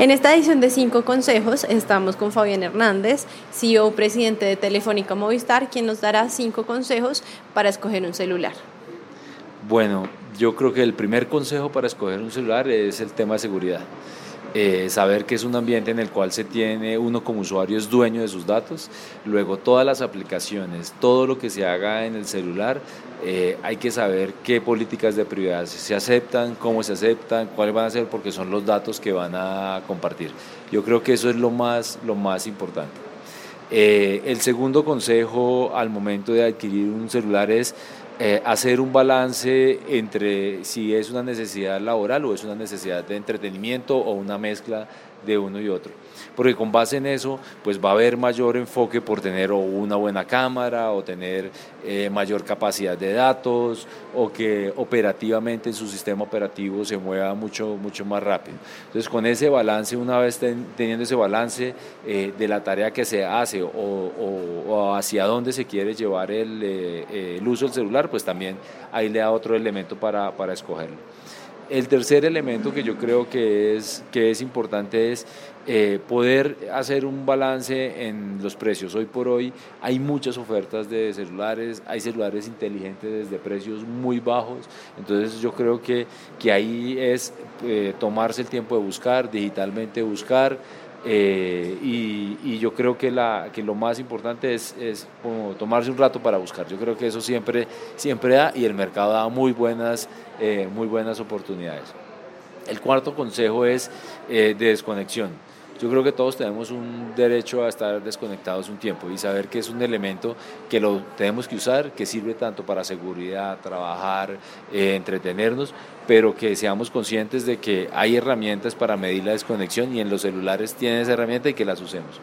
En esta edición de Cinco Consejos estamos con Fabián Hernández, CEO presidente de Telefónica Movistar, quien nos dará cinco consejos para escoger un celular. Bueno, yo creo que el primer consejo para escoger un celular es el tema de seguridad. Eh, saber que es un ambiente en el cual se tiene uno como usuario es dueño de sus datos, luego todas las aplicaciones, todo lo que se haga en el celular, eh, hay que saber qué políticas de privacidad se aceptan, cómo se aceptan, cuáles van a ser, porque son los datos que van a compartir. Yo creo que eso es lo más, lo más importante. Eh, el segundo consejo al momento de adquirir un celular es eh, hacer un balance entre si es una necesidad laboral o es una necesidad de entretenimiento o una mezcla de uno y otro. Porque con base en eso, pues va a haber mayor enfoque por tener una buena cámara o tener eh, mayor capacidad de datos o que operativamente en su sistema operativo se mueva mucho, mucho más rápido. Entonces, con ese balance, una vez teniendo ese balance eh, de la tarea que se hace o, hacia dónde se quiere llevar el, el uso del celular, pues también ahí le da otro elemento para, para escogerlo. El tercer elemento que yo creo que es, que es importante es eh, poder hacer un balance en los precios. Hoy por hoy hay muchas ofertas de celulares, hay celulares inteligentes desde precios muy bajos, entonces yo creo que, que ahí es eh, tomarse el tiempo de buscar, digitalmente buscar, eh, y, yo creo que, la, que lo más importante es, es tomarse un rato para buscar. Yo creo que eso siempre, siempre da y el mercado da muy buenas, eh, muy buenas oportunidades. El cuarto consejo es eh, de desconexión. Yo creo que todos tenemos un derecho a estar desconectados un tiempo y saber que es un elemento que lo tenemos que usar, que sirve tanto para seguridad, trabajar, eh, entretenernos, pero que seamos conscientes de que hay herramientas para medir la desconexión y en los celulares tienen esa herramienta y que las usemos.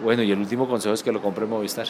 Bueno, y el último consejo es que lo compre Movistar.